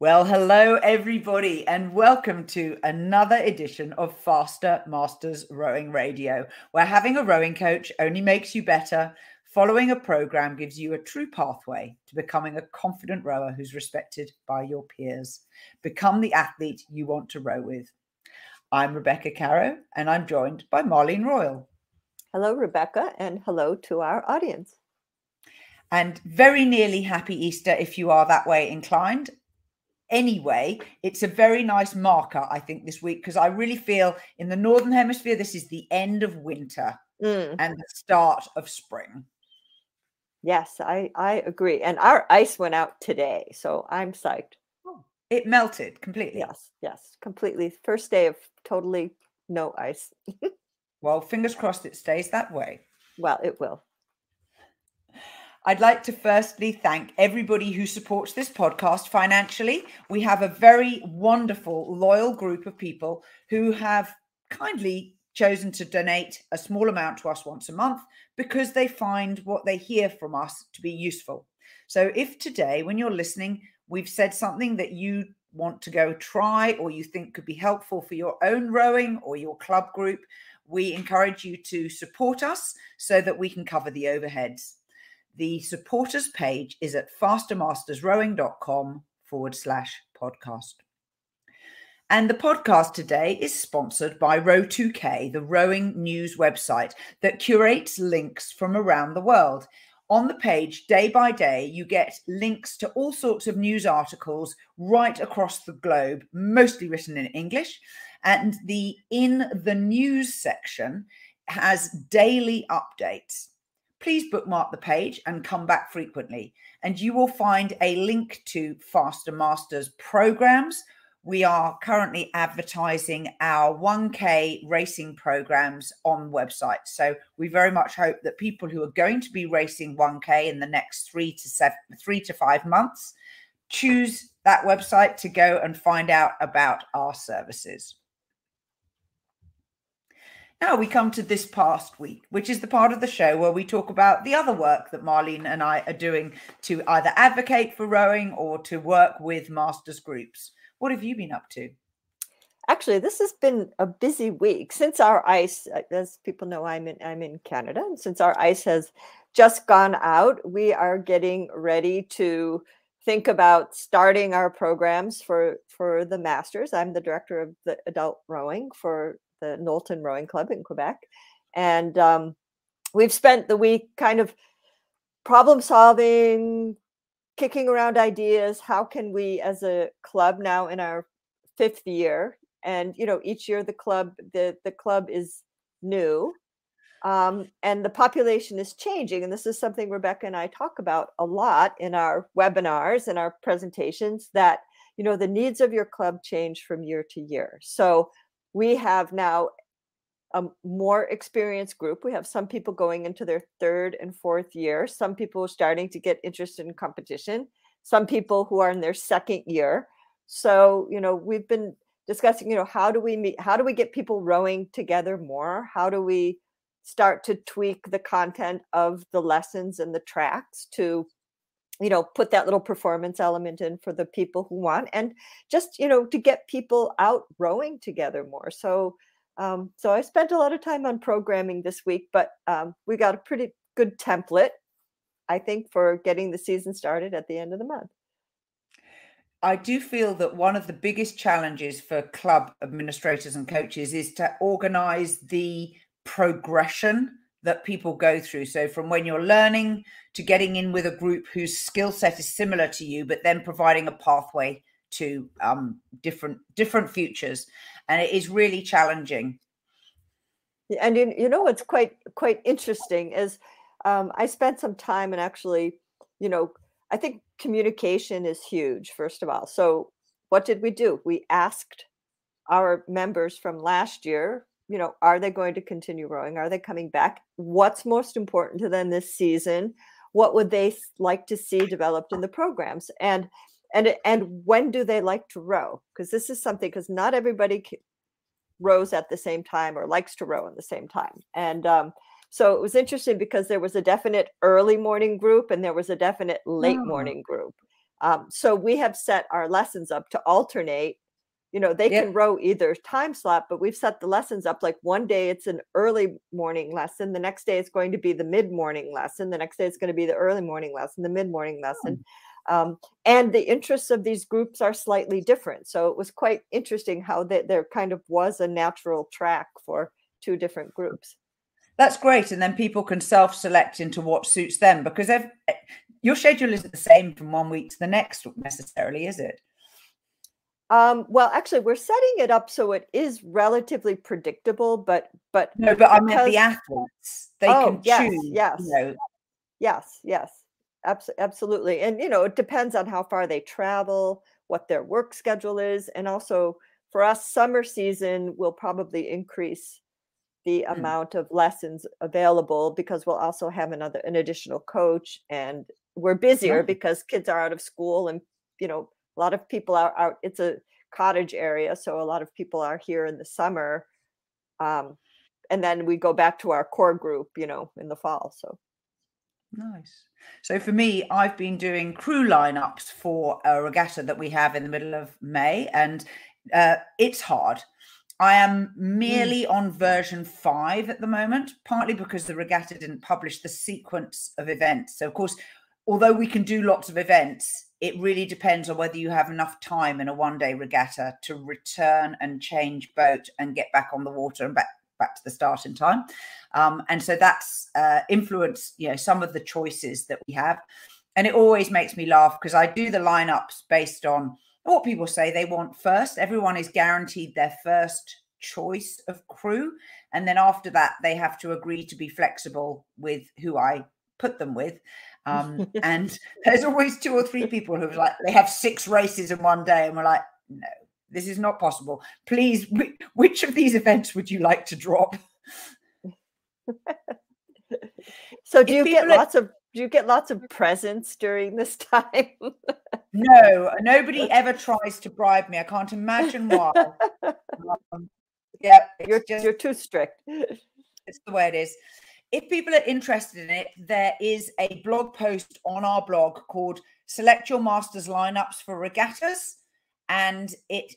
Well, hello, everybody, and welcome to another edition of Faster Masters Rowing Radio, where having a rowing coach only makes you better. Following a program gives you a true pathway to becoming a confident rower who's respected by your peers. Become the athlete you want to row with. I'm Rebecca Caroe, and I'm joined by Marlene Royle. Hello, Rebecca, and hello to our audience. And very nearly happy Easter if you are that way inclined anyway, it's a very nice marker, I think, this week because I really feel in the Northern Hemisphere, this is the end of winter mm. and the start of spring. Yes, I, I agree. And our ice went out today. So I'm psyched. Oh, it melted completely. Yes, yes, completely. First day of totally no ice. well, fingers crossed it stays that way. Well, it will. I'd like to firstly thank everybody who supports this podcast financially. We have a very wonderful, loyal group of people who have kindly chosen to donate a small amount to us once a month because they find what they hear from us to be useful. So, if today, when you're listening, we've said something that you want to go try or you think could be helpful for your own rowing or your club group, we encourage you to support us so that we can cover the overheads. The supporters page is at fastermastersrowing.com forward slash podcast. And the podcast today is sponsored by Row2K, the rowing news website that curates links from around the world. On the page, day by day, you get links to all sorts of news articles right across the globe, mostly written in English. And the in the news section has daily updates please bookmark the page and come back frequently. And you will find a link to Faster Masters programs. We are currently advertising our 1K racing programs on website. So we very much hope that people who are going to be racing 1K in the next three to seven, three to five months choose that website to go and find out about our services. Now we come to this past week, which is the part of the show where we talk about the other work that Marlene and I are doing to either advocate for rowing or to work with masters groups. What have you been up to? Actually, this has been a busy week since our ice. Uh, as people know, I'm in I'm in Canada, and since our ice has just gone out, we are getting ready to think about starting our programs for for the masters. I'm the director of the adult rowing for the Knowlton Rowing Club in Quebec. And um, we've spent the week kind of problem solving, kicking around ideas. How can we, as a club now in our fifth year, and you know, each year the club the the club is new, um, and the population is changing. And this is something Rebecca and I talk about a lot in our webinars and our presentations. That you know, the needs of your club change from year to year. So we have now a more experienced group. We have some people going into their third and fourth year, some people starting to get interested in competition, some people who are in their second year. So, you know, we've been discussing, you know, how do we meet, how do we get people rowing together more? How do we start to tweak the content of the lessons and the tracks to you know put that little performance element in for the people who want and just you know to get people out rowing together more. So um, so i spent a lot of time on programming this week but um, we got a pretty good template i think for getting the season started at the end of the month. I do feel that one of the biggest challenges for club administrators and coaches is to organize the progression that people go through. So, from when you're learning to getting in with a group whose skill set is similar to you, but then providing a pathway to um, different different futures, and it is really challenging. And you, you know what's quite quite interesting is um, I spent some time and actually, you know, I think communication is huge. First of all, so what did we do? We asked our members from last year you know, are they going to continue rowing? Are they coming back? What's most important to them this season? What would they like to see developed in the programs? And and and when do they like to row? Because this is something because not everybody rows at the same time or likes to row at the same time. And um, so it was interesting because there was a definite early morning group and there was a definite late oh. morning group. Um, so we have set our lessons up to alternate. You know, they Yep. can row either time slot, but we've set the lessons up like one day it's an early morning lesson, the next day it's going to be the mid morning lesson, the next day it's going to be the early morning lesson, the mid morning lesson. Um, and the interests of these groups are slightly different. So it was quite interesting how that there kind of was a natural track for two different groups. That's great. And then people can self select into what suits them because ev- your schedule isn't the same from one week to the next necessarily, is it? Um, well, actually, we're setting it up so it is relatively predictable, but but No, but I meant because- the athletes. They Oh, can yes, choose. yes. You know, yes, yes, abs- absolutely. And you know, it depends on how far they travel, what their work schedule is, and also for us, summer season will probably increase the Mm. amount of lessons available because we'll also have another an additional coach and we're busier Right. because kids are out of school and you know a lot of people are out it's a cottage area so a lot of people are here in the summer um, and then we go back to our core group you know in the fall so Nice. So for me, I've been doing crew lineups for a regatta that we have in the middle of May, and uh, it's hard. I am merely on version five at the moment, partly because the regatta didn't publish the sequence of events. So, of course, although we can do lots of events, it really depends on whether you have enough time in a one day regatta to return and change boat and get back on the water and back back to the start in time. Um, and so that's uh, influenced, you know, some of the choices that we have. And it always makes me laugh because I do the lineups based on what people say they want first. Everyone is guaranteed their first choice of crew. And then after that, they have to agree to be flexible with who I put them with. Um, and there's always two or three people who are like, they have six races in one day. And we're like, no, this is not possible. Please, which of these events would you like to drop? so do If you get lots of do you get lots of presents during this time No, nobody ever tries to bribe me. I can't imagine why. Um, yeah, you're just you're too strict it's the way it is. If people are interested in it, there is a blog post on our blog called Select Your Masters Lineups for Regattas, and it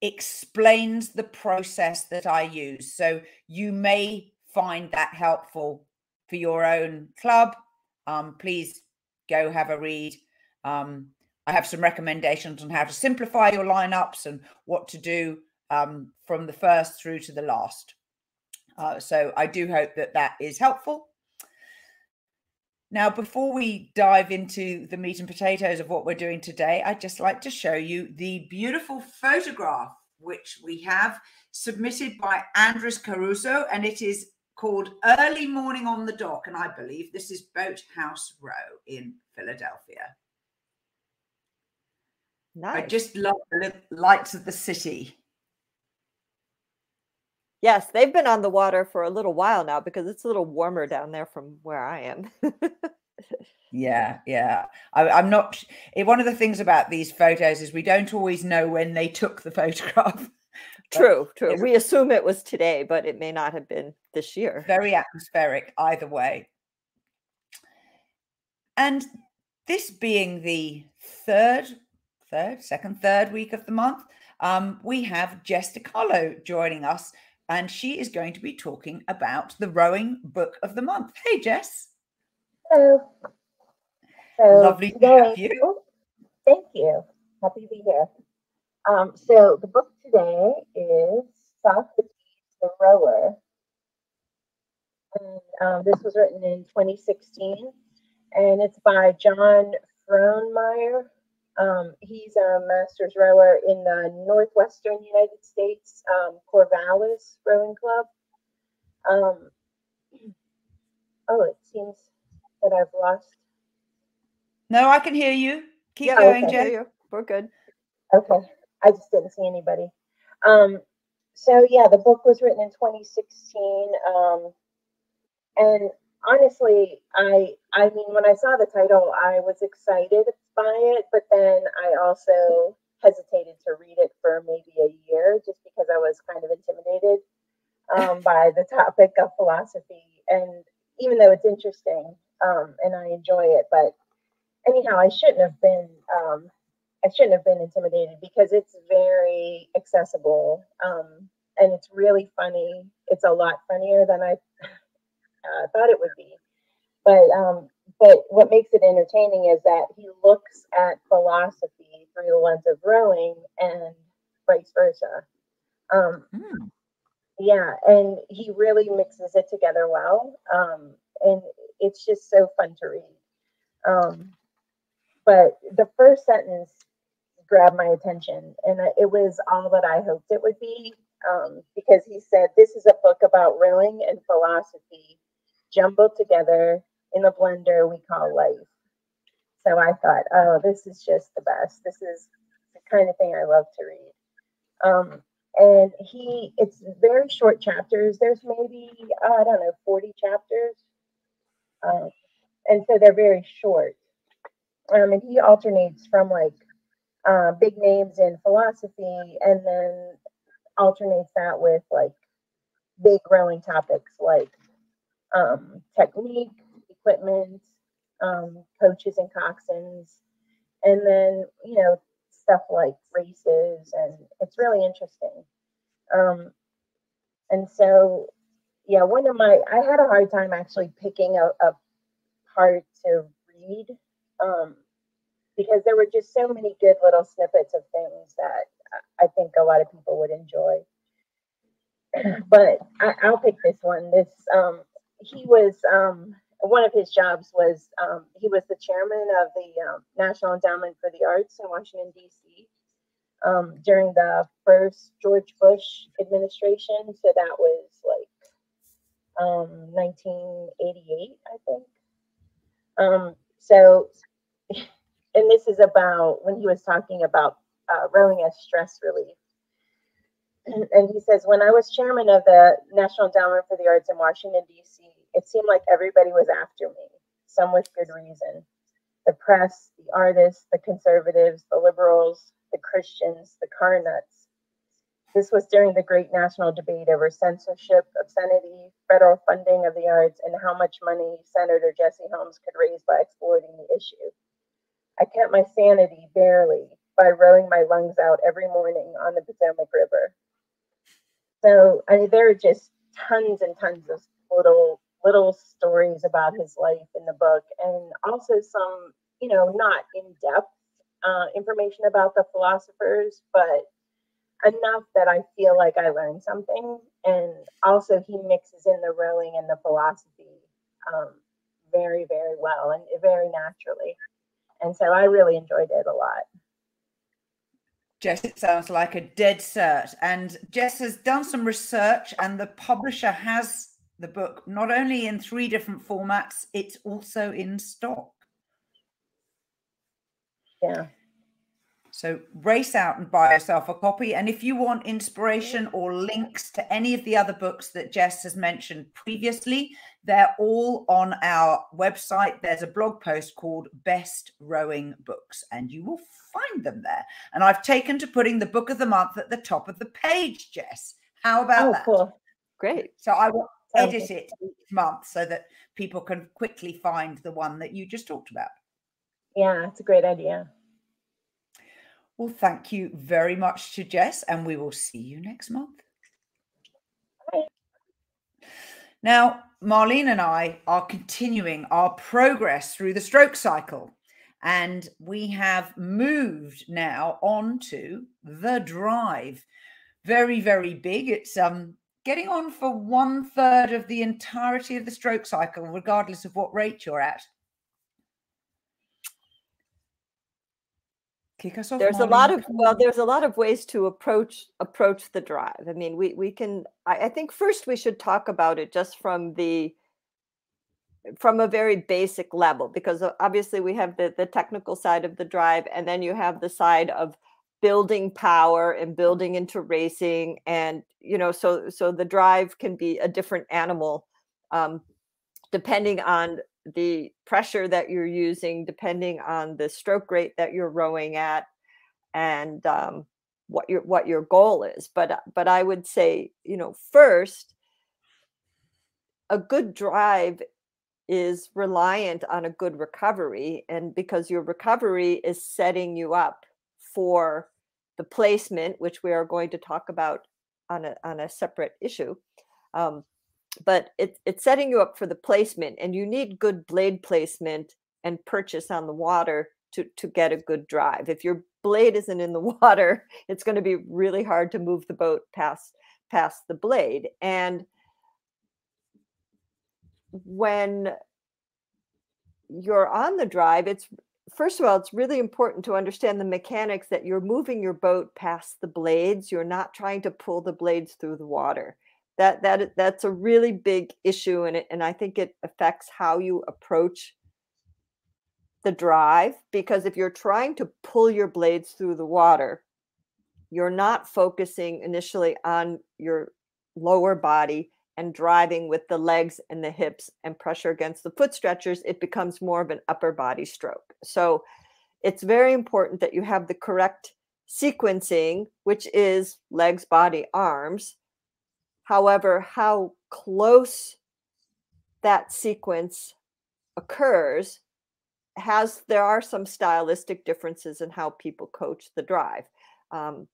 explains the process that I use. So you may find that helpful for your own club. Um, please go have a read. Um, I have some recommendations on how to simplify your lineups and what to do um, from the first through to the last. Uh, so I do hope that that is helpful. Now, before we dive into the meat and potatoes of what we're doing today, I'd just like to show you the beautiful photograph which we have submitted by Andres Caruso, and it is called Early Morning on the Dock. And I believe this is Boathouse Row in Philadelphia. Nice. I just love the lights of the city. Yes they've been on the water for a little while now because it's a little warmer down there from where i am Yeah, yeah. I, I'm not. eh, One of the things about these photos is we don't always know when they took the photograph. true true we assume it was today but it may not have been this year Very atmospheric, either way. And this being the third, third, second, third week of the month, um, we have Jess DiCarlo joining us, and she is going to be talking about the rowing book of the month. Hey, Jess. Hello. So Lovely to today, have you. oh, thank you. Happy to be here. Um, so the book today is Socrates the Rower. And um, this was written in 2016, and it's by John Frohnmayer. Um, he's a master's rower in the northwestern United States, um, Corvallis Rowing Club. Um, oh, it seems that I've lost No, I can hear you. Keep yeah going, we can hear Jess. you. we're good Okay, I just didn't see anybody. Um, so yeah, the book was written in 2016, um, and honestly, I I mean, when I saw the title, I was excited by it, but then I also hesitated to read it for maybe a year just because I was kind of intimidated um, by the topic of philosophy, and even though it's interesting um, and I enjoy it, but anyhow, I shouldn't have been. Um, I shouldn't have been intimidated because it's very accessible um, and it's really funny. It's a lot funnier than I uh, thought it would be. But um, but what makes it entertaining is that he looks at philosophy through the lens of rowing and vice versa. Um, mm. Yeah, and he really mixes it together well, um, and it's just so fun to read. Um, but the first sentence grabbed my attention, and it was all that I hoped it would be um, because he said, This is a book about rowing and philosophy jumbled together in a blender we call life. So I thought, oh, this is just the best. This is the kind of thing I love to read. Um, and he, it's very short chapters. There's maybe, uh, I don't know, 40 chapters. Um, and so they're very short. Um, and he alternates from like uh, big names in philosophy and then alternates that with like big growing topics like um, technique, equipment, um, coaches and coxswains, and then you know stuff like races, and it's really interesting. Um, and so, yeah, one of my I had a hard time actually picking a, a part to read um, because there were just so many good little snippets of things that I think a lot of people would enjoy. but I, will pick this one. This um, he was um, one of his jobs was um, he was the chairman of the um, National Endowment for the Arts in Washington D.C. Um, during the first George Bush administration. So that was like 1988, um, I think. So, and this is about when he was talking about uh, rowing as stress relief. And he says, when I was chairman of the National Endowment for the Arts in Washington, D.C., it seemed like everybody was after me, some with good reason. The press, the artists, the conservatives, the liberals, the Christians, the car nuts. This was during the great national debate over censorship, obscenity, federal funding of the arts, and how much money Senator Jesse Helms could raise by exploiting the issue. I kept my sanity barely by rowing my lungs out every morning on the Potomac River. So I mean, there are just tons and tons of little little stories about his life in the book, and also some, you know, not in depth uh, information about the philosophers, but enough that I feel like I learned something. And also, he mixes in the rowing and the philosophy um, very, very well and very naturally. And so I really enjoyed it a lot. Jess, it sounds like a dead cert. And Jess has done some research, and the publisher has the book not only in three different formats, it's also in stock. Yeah. So race out and buy yourself a copy. And if you want inspiration or links to any of the other books that Jess has mentioned previously, they're all on our website. There's a blog post called Best Rowing Books, and you will find them there. And I've taken to putting the book of the month at the top of the page, Jess. How about oh, that? Cool. Great. So I will edit it each month so that people can quickly find the one that you just talked about. Yeah, it's a great idea. Well, thank you very much to Jess, and we will see you next month. Bye. Now, Marlene and I are continuing our progress through the stroke cycle, and we have moved now on to the drive. Very, very big. It's um getting on for one third of the entirety of the stroke cycle, regardless of what rate you're at. Kick us off. There's a lot of well, there's a lot of ways to approach approach the drive. I mean, we we can. I, I think first we should talk about it just from the from a very basic level because uh, obviously we have the the technical side of the drive and then you have the side of building power and building into racing and you know so so the drive can be a different animal um, depending on the pressure that you're using depending on the stroke rate that you're rowing at and um, what your what your goal is. But but i would say you know first a good drive is reliant on a good recovery and because your recovery is setting you up for the placement which we are going to talk about on a, on a separate issue um, but it, it's setting you up for the placement and you need good blade placement and purchase on the water to, to get a good drive. If your blade isn't in the water it's going to be really hard to move the boat past past the blade. And when you're on the drive, it's first of all, it's really important to understand the mechanics that you're moving your boat past the blades. You're not trying to pull the blades through the water. That that that's a really big issue, and it, and I think it affects how you approach the drive. Because if you're trying to pull your blades through the water, you're not focusing initially on your lower body and driving with the legs and the hips and pressure against the foot stretchers, it becomes more of an upper body stroke. So it's very important that you have the correct sequencing, which is legs, body, arms. However, how close that sequence occurs has there are some stylistic differences in how people coach the drive. Um,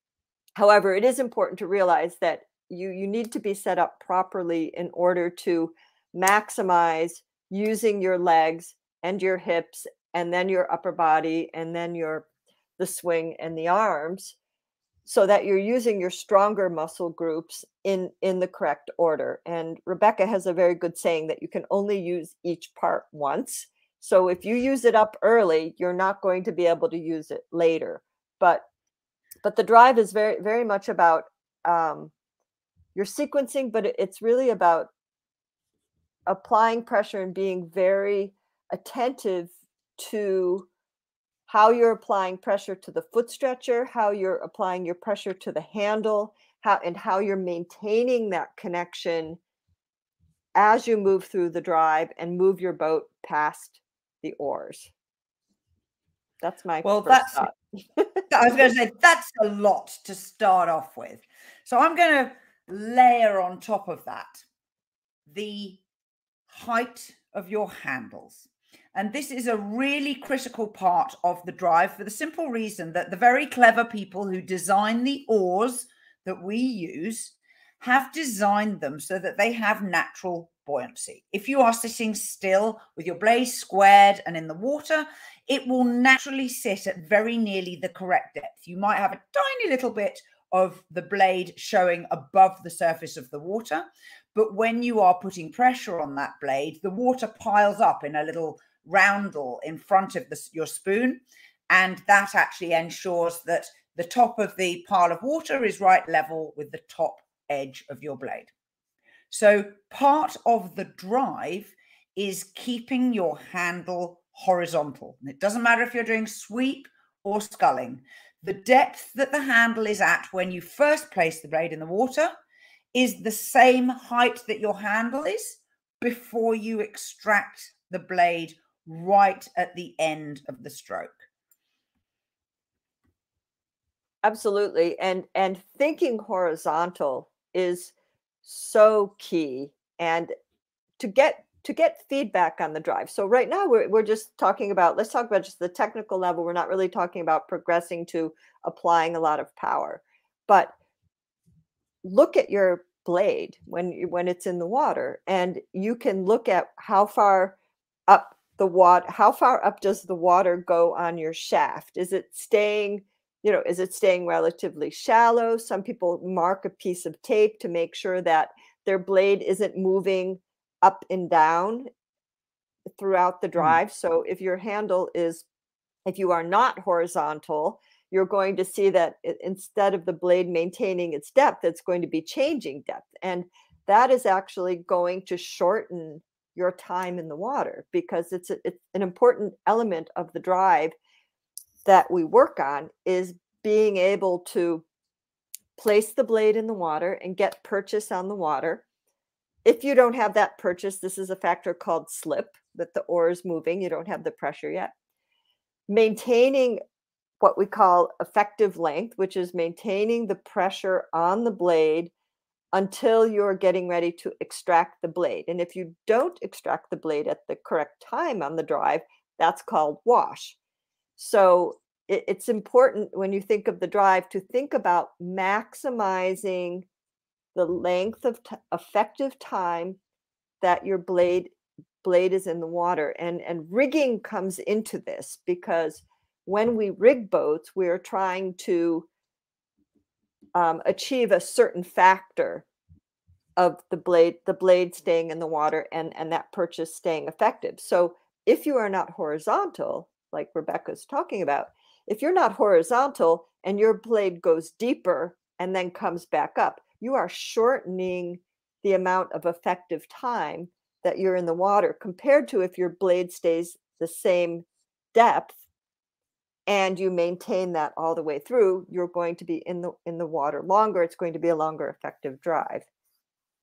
however, it is important to realize that you you need to be set up properly in order to maximize using your legs and your hips and then your upper body and then your the swing and the arms so that you're using your stronger muscle groups in in the correct order. And rebecca has a very good saying that you can only use each part once. So if you use it up early you're not going to be able to use it later. But but the drive is very very much about um, you're sequencing, but it's really about applying pressure and being very attentive to how you're applying pressure to the foot stretcher, how you're applying your pressure to the handle, how and how you're maintaining that connection as you move through the drive and move your boat past the oars. That's my well. that's I was going to say that's a lot to start off with. So I'm going to layer on top of that the height of your handles. And this is a really critical part of the drive for the simple reason that the very clever people who design the oars that we use have designed them so that they have natural buoyancy. If you are sitting still with your blade squared and in the water, it will naturally sit at very nearly the correct depth. You might have a tiny little bit of the blade showing above the surface of the water. But when you are putting pressure on that blade, the water piles up in a little roundel in front of the, your spoon. And that actually ensures that the top of the pile of water is right level with the top edge of your blade. So part of the drive is keeping your handle horizontal. It doesn't matter if you're doing sweep or sculling the depth that the handle is at when you first place the blade in the water is the same height that your handle is before you extract the blade right at the end of the stroke. Absolutely. And and thinking horizontal is so key. And to get to get feedback on the drive. So right now we're, we're just talking about, let's talk about just the technical level. We're not really talking about progressing to applying a lot of power, but look at your blade when when it's in the water and you can look at how far up the water, how far up does the water go on your shaft? Is it staying, you know, is it staying relatively shallow? Some people mark a piece of tape to make sure that their blade isn't moving up and down throughout the mm. drive. So if your handle is, if you are not horizontal, you're going to see that instead of the blade maintaining its depth, it's going to be changing depth. And that is actually going to shorten your time in the water because it's, a, it's an important element of the drive that we work on is being able to place the blade in the water and get purchase on the water if you don't have that purchase, this is a factor called slip, that the oar is moving, you don't have the pressure yet. Maintaining what we call effective length, which is maintaining the pressure on the blade until you're getting ready to extract the blade. And if you don't extract the blade at the correct time on the drive, that's called wash. So it's important when you think of the drive to think about maximizing the length of t- effective time that your blade blade is in the water and and rigging comes into this because when we rig boats we're trying to um, achieve a certain factor of the blade the blade staying in the water and and that purchase staying effective. So if you are not horizontal like rebecca's talking about if you're not horizontal and your blade goes deeper and then comes back up you are shortening the amount of effective time that you're in the water compared to if your blade stays the same depth and you maintain that all the way through you're going to be in the in the water longer it's going to be a longer effective drive.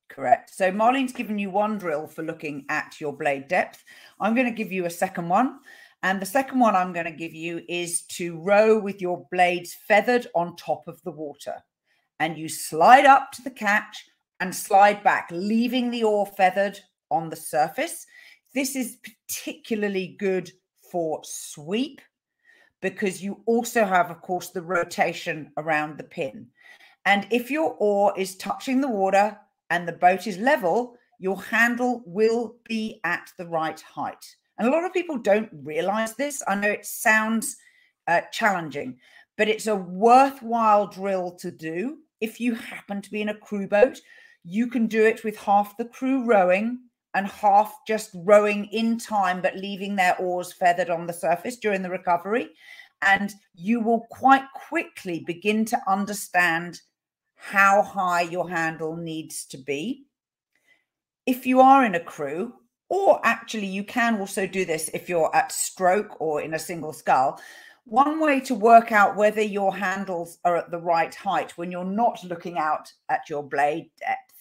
Correct. So marlene's given you one drill for looking at your blade depth. I'm going to give you a second one and the second one i'm going to give you is to row with your blades feathered on top of the water and you slide up to the catch and slide back leaving the oar feathered on the surface this is particularly good for sweep because you also have, of course, the rotation around the pin. And if your oar is touching the water and the boat is level, your handle will be at the right height. And a lot of people don't realize this. I know it sounds uh, challenging, but it's a worthwhile drill to do. If you happen to be in a crew boat, you can do it with half the crew rowing and half just rowing in time, but leaving their oars feathered on the surface during the recovery. And you will quite quickly begin to understand how high your handle needs to be. If you are in a crew, or actually, you can also do this if you're at stroke or in a single scull. One way to work out whether your handles are at the right height when you're not looking out at your blade depth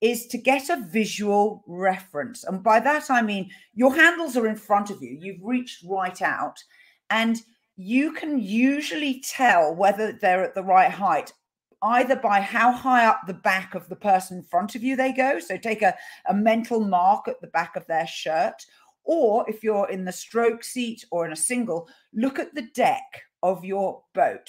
is to get a visual reference. And by that, I mean your handles are in front of you, you've reached right out, and you can usually tell whether they're at the right height either by how high up the back of the person in front of you they go. So take a, a mental mark at the back of their shirt. Or if you're in the stroke seat or in a single, look at the deck of your boat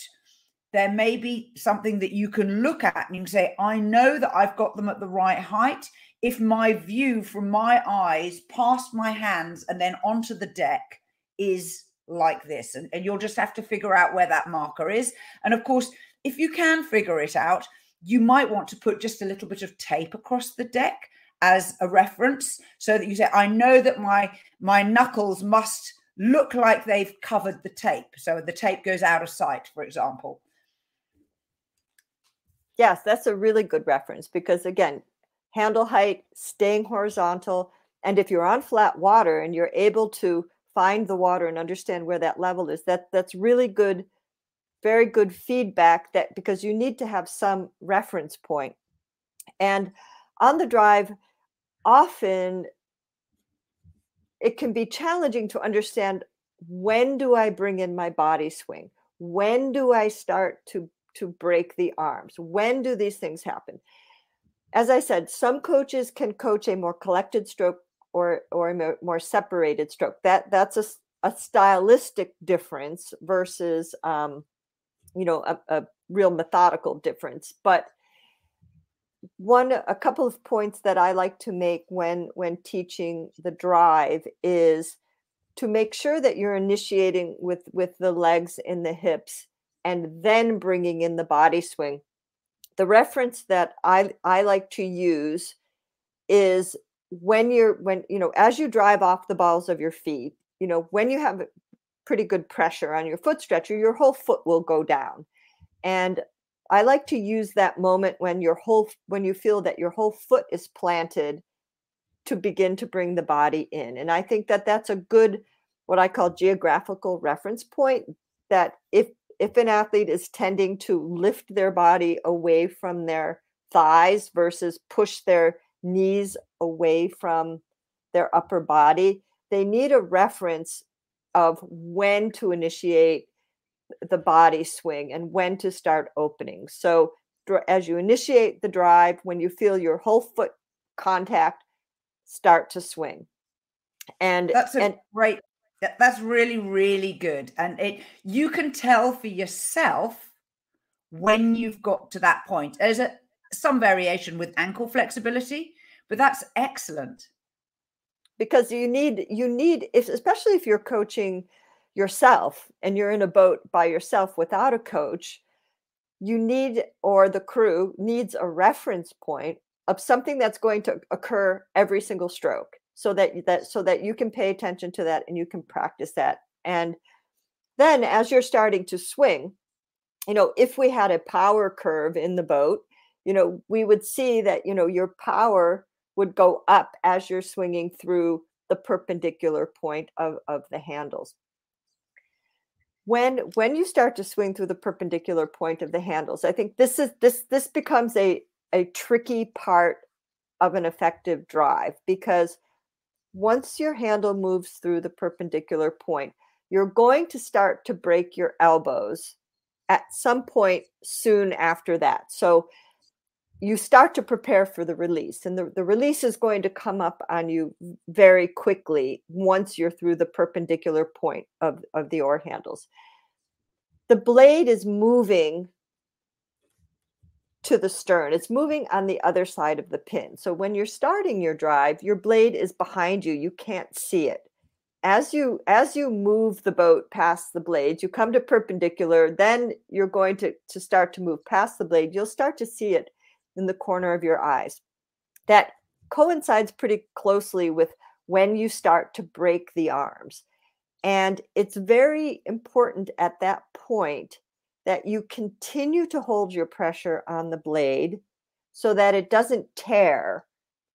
there may be something that you can look at and you can say, I know that I've got them at the right height. If my view from my eyes past my hands and then onto the deck is like this, and, and you'll just have to figure out where that marker is. And of course, if you can figure it out, you might want to put just a little bit of tape across the deck as a reference so that you say, I know that my my knuckles must look like they've covered the tape. So the tape goes out of sight, for example. Yes, that's a really good reference because again, handle height, staying horizontal, and if you're on flat water and you're able to find the water and understand where that level is, that that's really good, very good feedback that because you need to have some reference point. And on the drive, often it can be challenging to understand when do I bring in my body swing? When do I start to to break the arms? When do these things happen? As I said, some coaches can coach a more collected stroke or or a more separated stroke. That that's a, a stylistic difference versus um, you know a, a real methodical difference. But one a couple of points that I like to make when when teaching the drive is to make sure that you're initiating with with the legs and the hips and then bringing in the body swing. The reference that I, I like to use is when you're when you know as you drive off the balls of your feet you know when you have pretty good pressure on your foot stretcher your whole foot will go down and i like to use that moment when your whole when you feel that your whole foot is planted to begin to bring the body in and i think that that's a good what i call geographical reference point that if if an athlete is tending to lift their body away from their thighs versus push their knees away from their upper body, they need a reference of when to initiate the body swing and when to start opening. So as you initiate the drive, when you feel your whole foot contact, start to swing. And that's a and, great. That's really really good, and it you can tell for yourself when you've got to that point. There's a some variation with ankle flexibility, but that's excellent because you need you need if especially if you're coaching yourself and you're in a boat by yourself without a coach you need or the crew needs a reference point of something that's going to occur every single stroke so that that so that you can pay attention to that and you can practice that and then as you're starting to swing you know if we had a power curve in the boat you know we would see that you know your power would go up as you're swinging through the perpendicular point of, of the handles. When when you start to swing through the perpendicular point of the handles, I think this is this this becomes a a tricky part of an effective drive because once your handle moves through the perpendicular point, you're going to start to break your elbows at some point soon after that. So you start to prepare for the release and the, the release is going to come up on you very quickly once you're through the perpendicular point of, of the oar handles. The blade is moving to the stern. It's moving on the other side of the pin. So when you're starting your drive your blade is behind you. You can't see it. As you as you move the boat past the blade you come to perpendicular then you're going to to start to move past the blade. You'll start to see it in the corner of your eyes. That coincides pretty closely with when you start to break the arms. And it's very important at that point that you continue to hold your pressure on the blade so that it doesn't tear.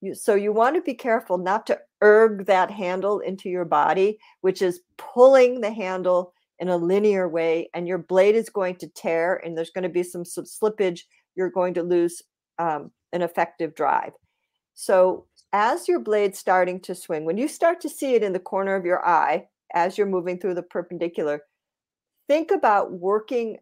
You, so you want to be careful not to erg that handle into your body, which is pulling the handle in a linear way, and your blade is going to tear, and there's going to be some, some slippage. You're going to lose um, an effective drive. So as your blade's starting to swing, when you start to see it in the corner of your eye as you're moving through the perpendicular, think about working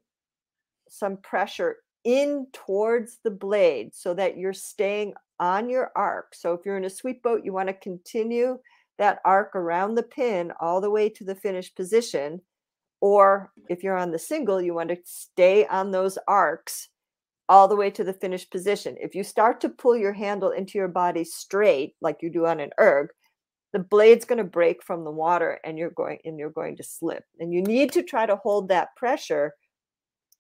some pressure in towards the blade so that you're staying on your arc. So if you're in a sweep boat, you want to continue that arc around the pin all the way to the finished position. Or if you're on the single, you want to stay on those arcs all the way to the finished position. If you start to pull your handle into your body straight, like you do on an erg, the blade's going to break from the water and you're going and you're going to slip. And you need to try to hold that pressure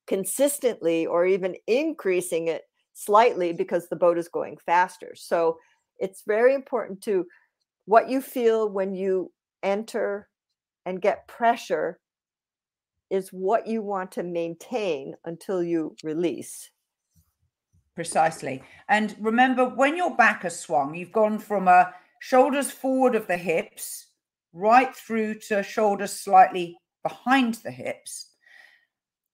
consistently or even increasing it slightly because the boat is going faster. So it's very important to what you feel when you enter and get pressure is what you want to maintain until you release. Precisely. And remember, when your back has swung, you've gone from a shoulders forward of the hips right through to shoulders slightly behind the hips.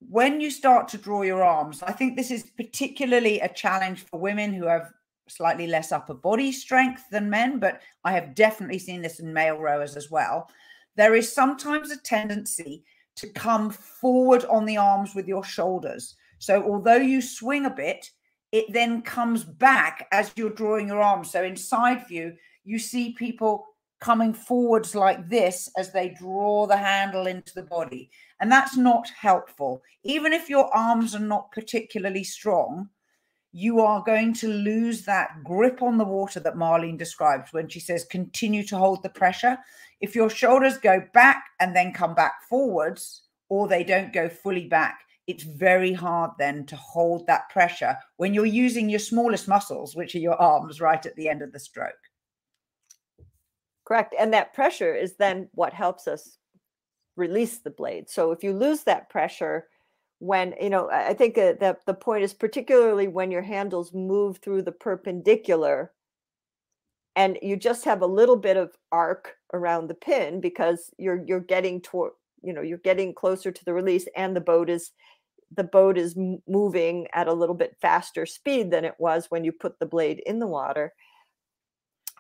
When you start to draw your arms, I think this is particularly a challenge for women who have slightly less upper body strength than men, but I have definitely seen this in male rowers as well. There is sometimes a tendency to come forward on the arms with your shoulders. So, although you swing a bit, it then comes back as you're drawing your arm. So in side view, you see people coming forwards like this as they draw the handle into the body. And that's not helpful. Even if your arms are not particularly strong, you are going to lose that grip on the water that Marlene describes when she says continue to hold the pressure. If your shoulders go back and then come back forwards, or they don't go fully back, it's very hard then to hold that pressure when you're using your smallest muscles, which are your arms, right at the end of the stroke. Correct. And that pressure is then what helps us release the blade. So if you lose that pressure, when you know, I think that the point is particularly when your handles move through the perpendicular and you just have a little bit of arc around the pin because you're you're getting toward you know you're getting closer to the release and the boat is the boat is moving at a little bit faster speed than it was when you put the blade in the water.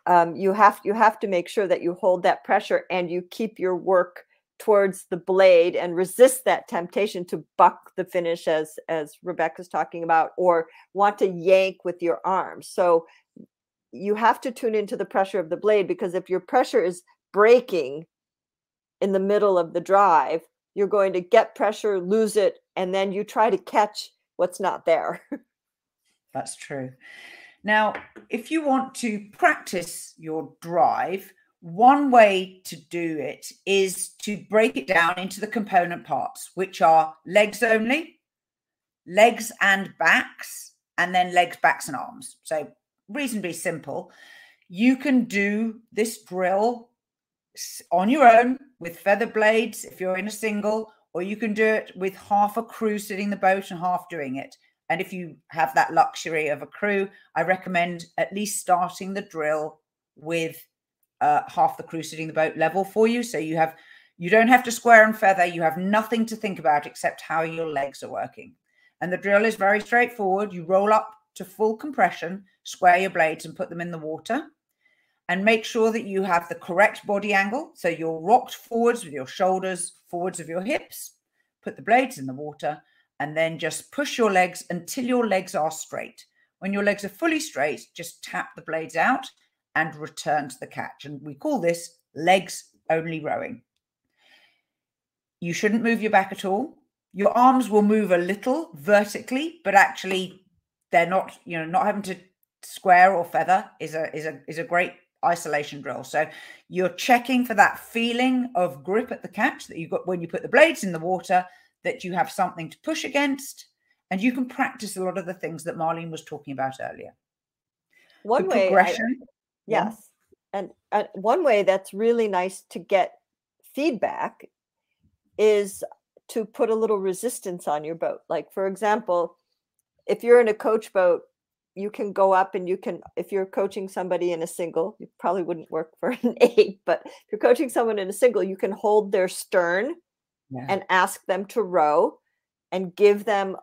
Um, you have you have to make sure that you hold that pressure and you keep your work towards the blade and resist that temptation to buck the finish as as rebecca's talking about or want to yank with your arms so you have to tune into the pressure of the blade because if your pressure is breaking in the middle of the drive you're going to get pressure lose it and then you try to catch what's not there that's true now if you want to practice your drive one way to do it is to break it down into the component parts, which are legs only, legs and backs, and then legs, backs, and arms. So, reasonably simple. You can do this drill on your own with feather blades if you're in a single, or you can do it with half a crew sitting the boat and half doing it. And if you have that luxury of a crew, I recommend at least starting the drill with uh, half the crew sitting the boat level for you. So you have you don't have to square and feather. You have nothing to think about except how your legs are working. And the drill is very straightforward. You roll up to full compression, square your blades and put them in the water. And make sure that you have the correct body angle. So you're rocked forwards with your shoulders forwards of your hips. Put the blades in the water and then just push your legs until your legs are straight. When your legs are fully straight, just tap the blades out and return to the catch. And we call this legs only rowing. You shouldn't move your back at all. Your arms will move a little vertically, but actually they're not, you know, not having to square or feather is a is a is a great isolation drill. So you're checking for that feeling of grip at the catch that you got when you put the blades in the water, that you have something to push against, and you can practice a lot of the things that Marlene was talking about earlier. One the way progression. I, Yes. And, and one way that's really nice to get feedback is to put a little resistance on your boat. Like, for example, if you're in a coach boat, you can go up and you can, if you're coaching somebody in a single, you probably wouldn't work for an eight, but if you're coaching someone in a single, you can hold their stern yeah. and ask them to row and give them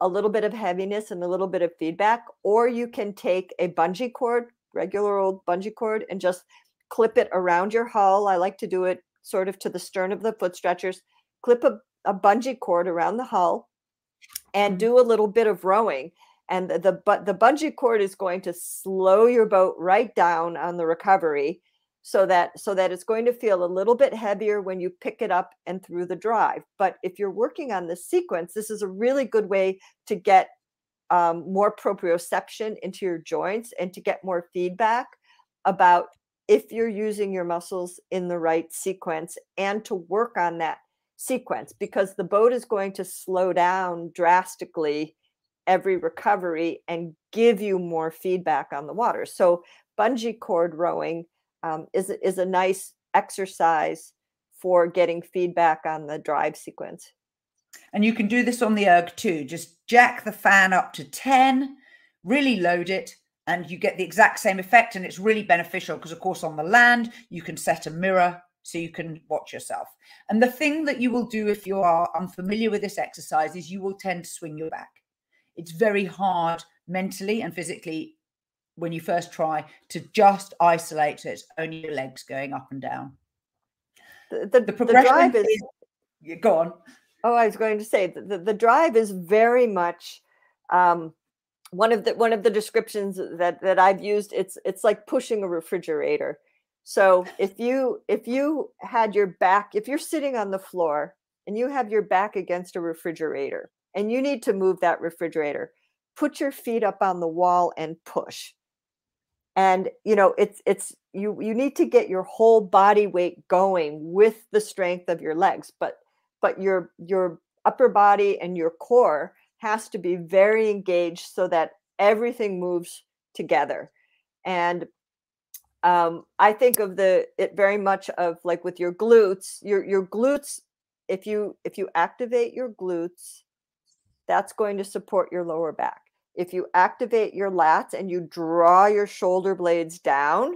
a little bit of heaviness and a little bit of feedback. Or you can take a bungee cord, regular old bungee cord and just clip it around your hull. I like to do it sort of to the stern of the foot stretchers. Clip a, a bungee cord around the hull and mm-hmm. do a little bit of rowing. And the, the but the bungee cord is going to slow your boat right down on the recovery so that so that it's going to feel a little bit heavier when you pick it up and through the drive. But if you're working on the sequence this is a really good way to get um, more proprioception into your joints and to get more feedback about if you're using your muscles in the right sequence and to work on that sequence because the boat is going to slow down drastically every recovery and give you more feedback on the water. So bungee cord rowing um, is is a nice exercise for getting feedback on the drive sequence. And you can do this on the erg too. Just jack the fan up to 10, really load it, and you get the exact same effect. And it's really beneficial because, of course, on the land, you can set a mirror so you can watch yourself. And the thing that you will do if you are unfamiliar with this exercise is you will tend to swing your back. It's very hard mentally and physically when you first try to just isolate so it's only your legs going up and down. The, the, the progression the is, is go on. Oh, I was going to say the, the drive is very much um, one of the one of the descriptions that that I've used. It's it's like pushing a refrigerator. So if you if you had your back, if you're sitting on the floor and you have your back against a refrigerator and you need to move that refrigerator, put your feet up on the wall and push. And you know, it's it's you you need to get your whole body weight going with the strength of your legs, but but your your upper body and your core has to be very engaged so that everything moves together and um, i think of the it very much of like with your glutes your your glutes if you if you activate your glutes that's going to support your lower back if you activate your lats and you draw your shoulder blades down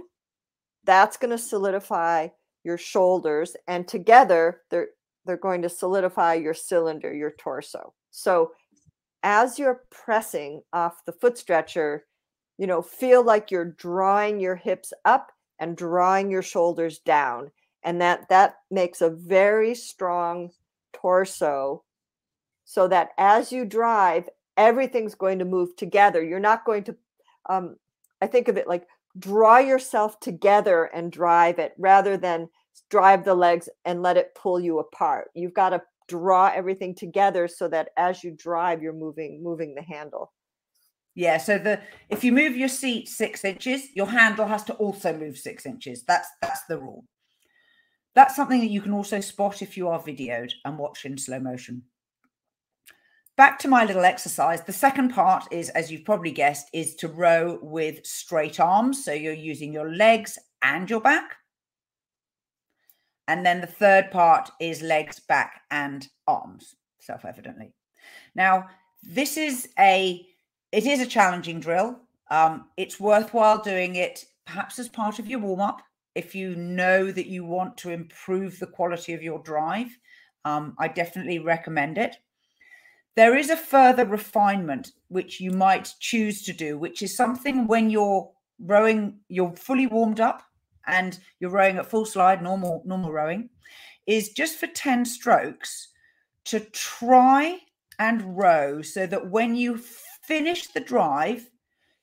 that's going to solidify your shoulders and together they're they're going to solidify your cylinder, your torso. So as you're pressing off the foot stretcher, you know, feel like you're drawing your hips up and drawing your shoulders down. and that that makes a very strong torso so that as you drive everything's going to move together. You're not going to um, i think of it like draw yourself together and drive it rather than drive the legs and let it pull you apart. You've got to draw everything together so that as you drive you're moving moving the handle. Yeah so the if you move your seat six inches your handle has to also move six inches. That's that's the rule. That's something that you can also spot if you are videoed and watch in slow motion back to my little exercise the second part is as you've probably guessed is to row with straight arms so you're using your legs and your back and then the third part is legs, back, and arms, self evidently. Now, this is a it is a challenging drill. Um, it's worthwhile doing it perhaps as part of your warm up if you know that you want to improve the quality of your drive. Um, I definitely recommend it. There is a further refinement which you might choose to do, which is something when you're rowing, you're fully warmed up and you're rowing at full slide, normal normal rowing, is just for 10 strokes to try and row so that when you finish the drive,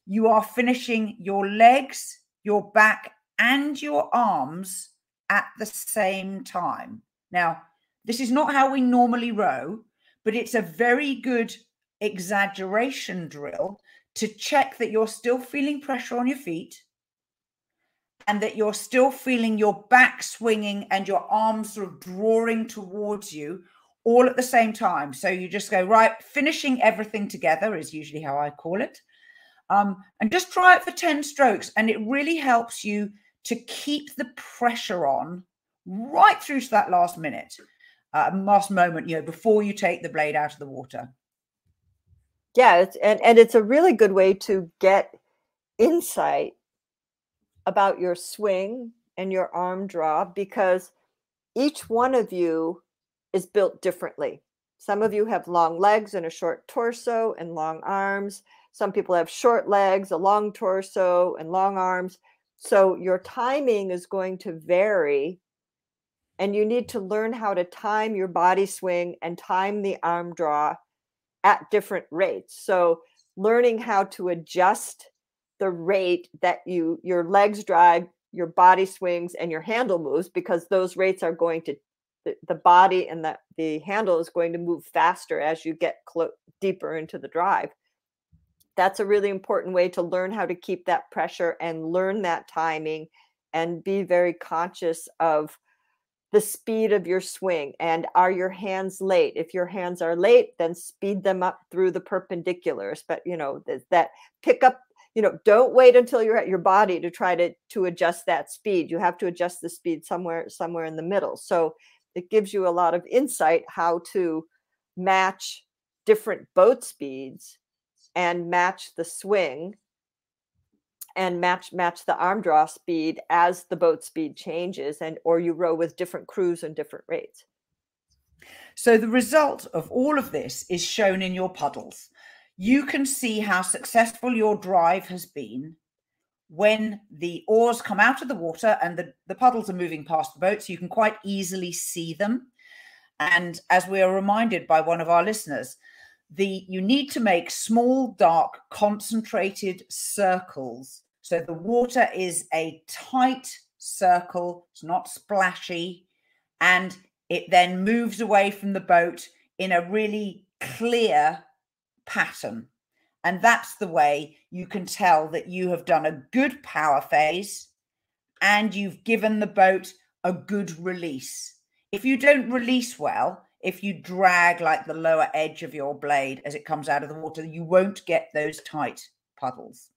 you are finishing your legs, your back, and your arms at the same time. Now, this is not how we normally row, but it's a very good exaggeration drill to check that you're still feeling pressure on your feet and that you're still feeling your back swinging and your arms sort of drawing towards you all at the same time. So you just go, right, finishing everything together is usually how I call it. Um, and just try it for 10 strokes. And it really helps you to keep the pressure on right through to that last minute, uh, last moment, you know, before you take the blade out of the water. Yeah, and, and it's a really good way to get insight about your swing and your arm draw because each one of you is built differently. Some of you have long legs and a short torso and long arms. Some people have short legs, a long torso, and long arms. So your timing is going to vary. And you need to learn how to time your body swing and time the arm draw at different rates. So learning how to adjust the rate that you your legs drive your body swings and your handle moves because those rates are going to the, the body and the, the handle is going to move faster as you get clo- deeper into the drive that's a really important way to learn how to keep that pressure and learn that timing and be very conscious of the speed of your swing and are your hands late? If your hands are late then speed them up through the perpendiculars but you know that pick up you know don't wait until you're at your body to try to to adjust that speed. You have to adjust the speed somewhere somewhere in the middle. So it gives you a lot of insight how to match different boat speeds and match the swing and match match the arm draw speed as the boat speed changes and or you row with different crews and different rates so the result of all of this is shown in your puddles you can see how successful your drive has been when the oars come out of the water and the, the puddles are moving past the boat, so you can quite easily see them. And as we are reminded by one of our listeners, the you need to make small, dark, concentrated circles. So the water is a tight circle, it's not splashy, and it then moves away from the boat in a really clear pattern. And that's the way you can tell that you have done a good power phase and you've given the boat a good release. If you don't release well, if you drag like the lower edge of your blade as it comes out of the water, you won't get those tight puddles.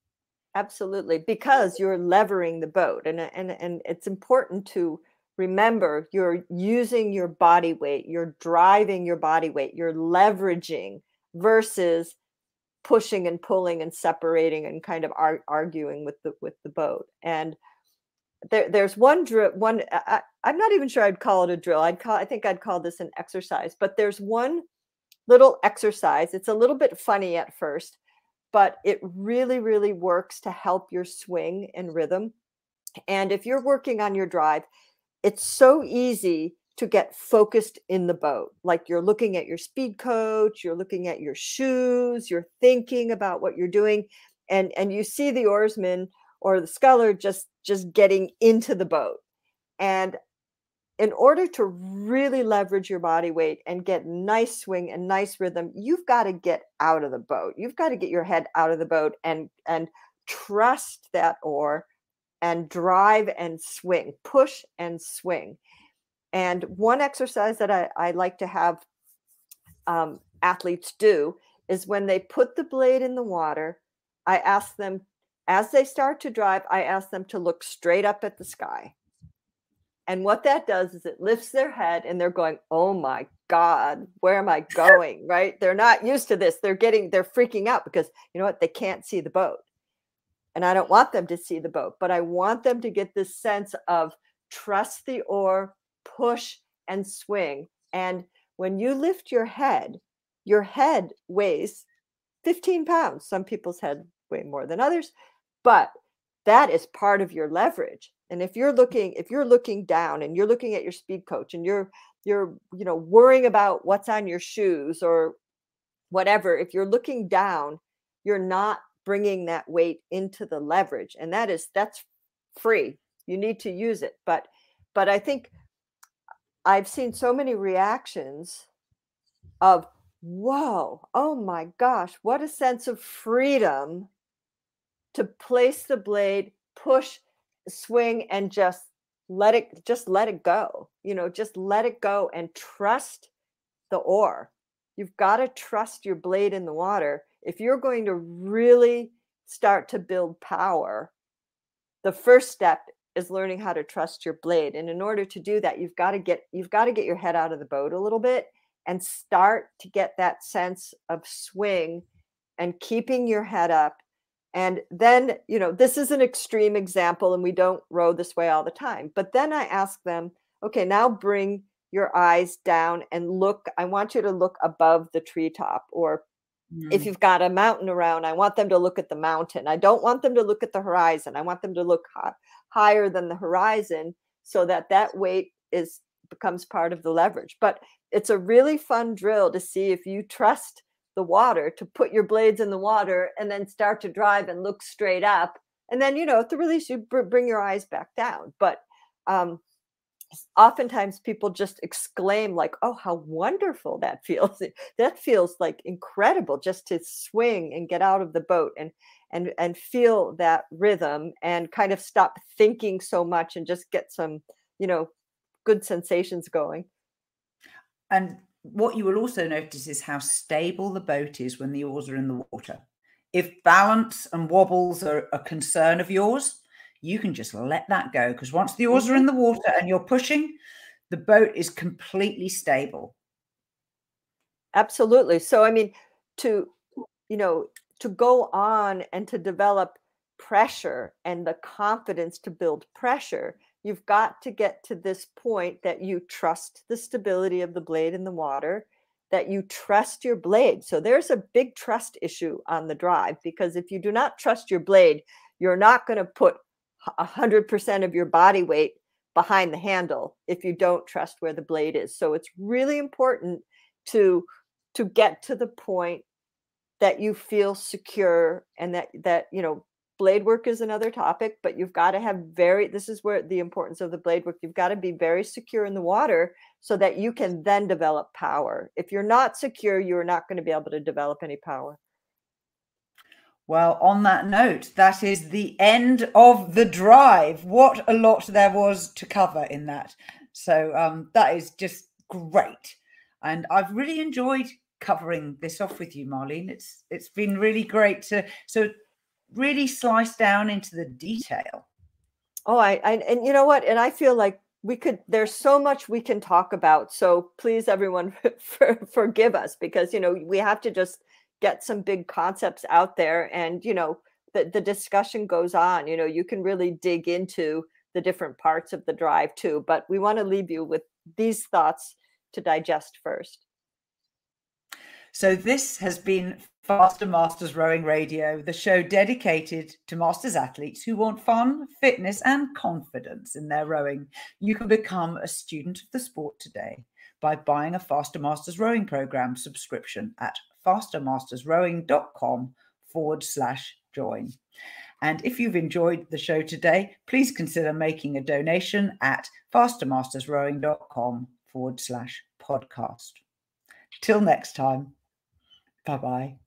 Absolutely, because you're levering the boat, and uh, and and it's important to remember you're using your body weight, you're driving your body weight, you're leveraging versus pushing and pulling and separating and kind of ar- arguing with the with the boat and there, there's one drill one I, i'm not even sure i'd call it a drill i'd call i think i'd call this an exercise but there's one little exercise it's a little bit funny at first but it really really works to help your swing and rhythm and if you're working on your drive it's so easy to get focused in the boat. Like you're looking at your speed coach, you're looking at your shoes, you're thinking about what you're doing, and and you see the oarsman or the sculler just just getting into the boat. And in order to really leverage your body weight and get nice swing and nice rhythm, you've got to get out of the boat. You've got to get your head out of the boat and and trust that oar and drive and swing, push and swing. And one exercise that I, I like to have um, athletes do is when they put the blade in the water, I ask them, as they start to drive, I ask them to look straight up at the sky. And what that does is it lifts their head and they're going, oh my God, where am I going? right? They're not used to this. They're getting, they're freaking out because you know what? They can't see the boat. And I don't want them to see the boat, but I want them to get this sense of trust the oar, push and swing. And when you lift your head, your head weighs 15 pounds. Some people's head weigh more than others, but that is part of your leverage. And if you're looking, if you're looking down and you're looking at your speed coach and you're you're you know worrying about what's on your shoes or whatever, if you're looking down, you're not bringing that weight into the leverage, and that is that's free. You need to use it, but but I think I've seen so many reactions of, whoa, oh my gosh, what a sense of freedom to place the blade, push, swing, and just let it just let it go. You know, just let it go and trust the oar. You've got to trust your blade in the water. If you're going to really start to build power, the first step is learning how to trust your blade and in order to do that you've got to get you've got to get your head out of the boat a little bit and start to get that sense of swing and keeping your head up and then you know this is an extreme example and we don't row this way all the time but then i ask them okay now bring your eyes down and look i want you to look above the treetop or Mm. If you've got a mountain around, I want them to look at the mountain. I don't want them to look at the horizon. I want them to look high, higher than the horizon so that that weight is becomes part of the leverage. But it's a really fun drill to see if you trust the water to put your blades in the water and then start to drive and look straight up. And then, you know, at the release, you br- bring your eyes back down. But um, oftentimes people just exclaim like oh how wonderful that feels that feels like incredible just to swing and get out of the boat and and and feel that rhythm and kind of stop thinking so much and just get some you know good sensations going and what you will also notice is how stable the boat is when the oars are in the water if balance and wobbles are a concern of yours you can just let that go because once the oars are in mm-hmm. the water and you're pushing, the boat is completely stable. Absolutely. So, I mean, to, you know, to go on and to develop pressure and the confidence to build pressure, you've got to get to this point that you trust the stability of the blade in the water, that you trust your blade. So, there's a big trust issue on the drive because if you do not trust your blade, you're not going to put 100% of your body weight behind the handle if you don't trust where the blade is. So it's really important to to get to the point that you feel secure and that that you know blade work is another topic but you've got to have very this is where the importance of the blade work you've got to be very secure in the water so that you can then develop power if you're not secure you're not going to be able to develop any power well, on that note, that is the end of the drive. What a lot there was to cover in that. So um, that is just great, and I've really enjoyed covering this off with you, Marlene. It's it's been really great to so really slice down into the detail. Oh, I, I and you know what, and I feel like we could there's so much we can talk about so please everyone for, forgive us because you know we have to just get some big concepts out there and you know the, the discussion goes on. You know you can really dig into the different parts of the drive too but we want to leave you with these thoughts to digest first so this has been Faster Masters Rowing Radio, the show dedicated to masters athletes who want fun, fitness, and confidence in their rowing. You can become a student of the sport today by buying a Faster Masters Rowing Program subscription at fastermastersrowing.com forward slash join. And if you've enjoyed the show today, please consider making a donation at fastermastersrowing.com forward slash podcast. Till next time, bye bye.